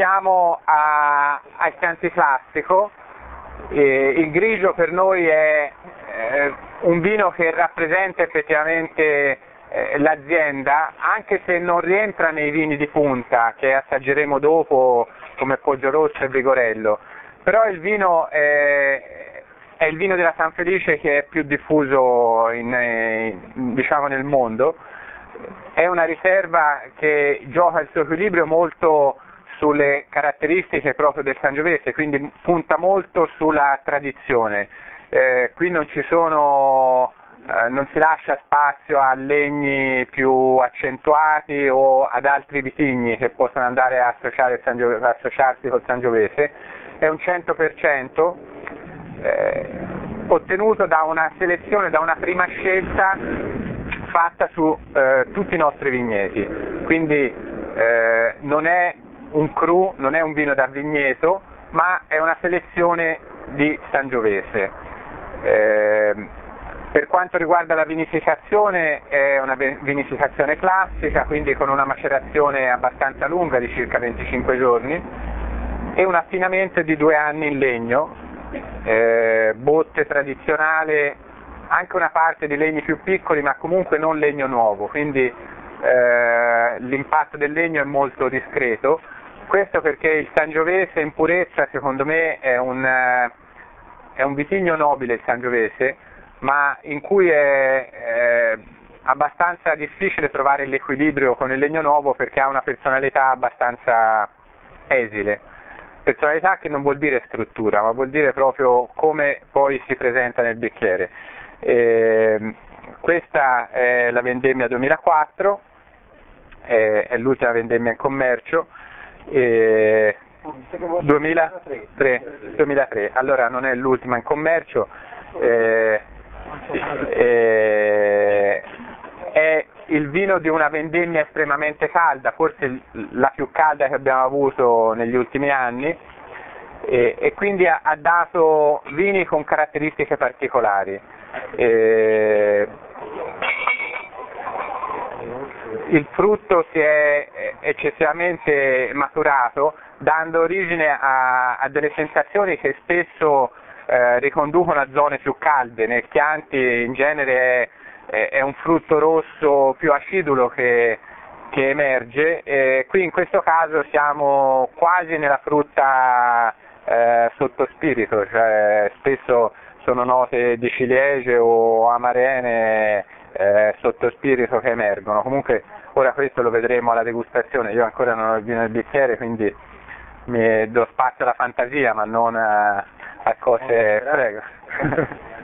Passiamo a, al Chianti Classico. Eh, il grigio per noi è eh, un vino che rappresenta effettivamente eh, l'azienda, anche se non rientra nei vini di punta che assaggeremo dopo come Poggio Rosso e Vigorello. Però il vino è, è il vino della San Felice che è più diffuso in, in, diciamo nel mondo. È una riserva che gioca il suo equilibrio molto sulle caratteristiche proprio del Sangiovese, quindi punta molto sulla tradizione. Eh, qui non ci sono eh, non si lascia spazio a legni più accentuati o ad altri vitigni che possono andare a associarsi col Sangiovese, è un 100% eh, ottenuto da una selezione, da una prima scelta fatta su eh, tutti i nostri vigneti, quindi eh, non è un cru, non è un vino da vigneto, ma è una selezione di Sangiovese. Eh, per quanto riguarda la vinificazione è una vinificazione classica, quindi con una macerazione abbastanza lunga di circa 25 giorni e un affinamento di due anni in legno, eh, botte tradizionale, anche una parte di legni più piccoli ma comunque non legno nuovo, quindi eh, l'impatto del legno è molto discreto questo perché il Sangiovese in purezza secondo me è un, eh, è un vitigno nobile il Sangiovese, ma in cui è, è abbastanza difficile trovare l'equilibrio con il legno nuovo perché ha una personalità abbastanza esile. Personalità che non vuol dire struttura, ma vuol dire proprio come poi si presenta nel bicchiere. E, questa è la vendemmia 2004, è, è l'ultima vendemmia in commercio eh, 2003, 2003, allora non è l'ultima in commercio, eh, eh, è il vino di una vendemmia estremamente calda, forse la più calda che abbiamo avuto negli ultimi anni. E, e quindi ha, ha, dato vini con caratteristiche particolari. Eh, il frutto si è eccessivamente maturato, dando origine a, a delle sensazioni che spesso eh, riconducono a zone più calde. Nel Chianti in genere è, è un frutto rosso più acidulo che, che emerge, e qui in questo caso siamo quasi nella frutta eh, sotto cioè spesso sono note di ciliegie o amarene eh, sotto spirito che emergono. Comunque ora questo lo vedremo alla degustazione, io ancora non ho il vino nel bicchiere, quindi mi do spazio alla fantasia ma non a, a cose... Prego.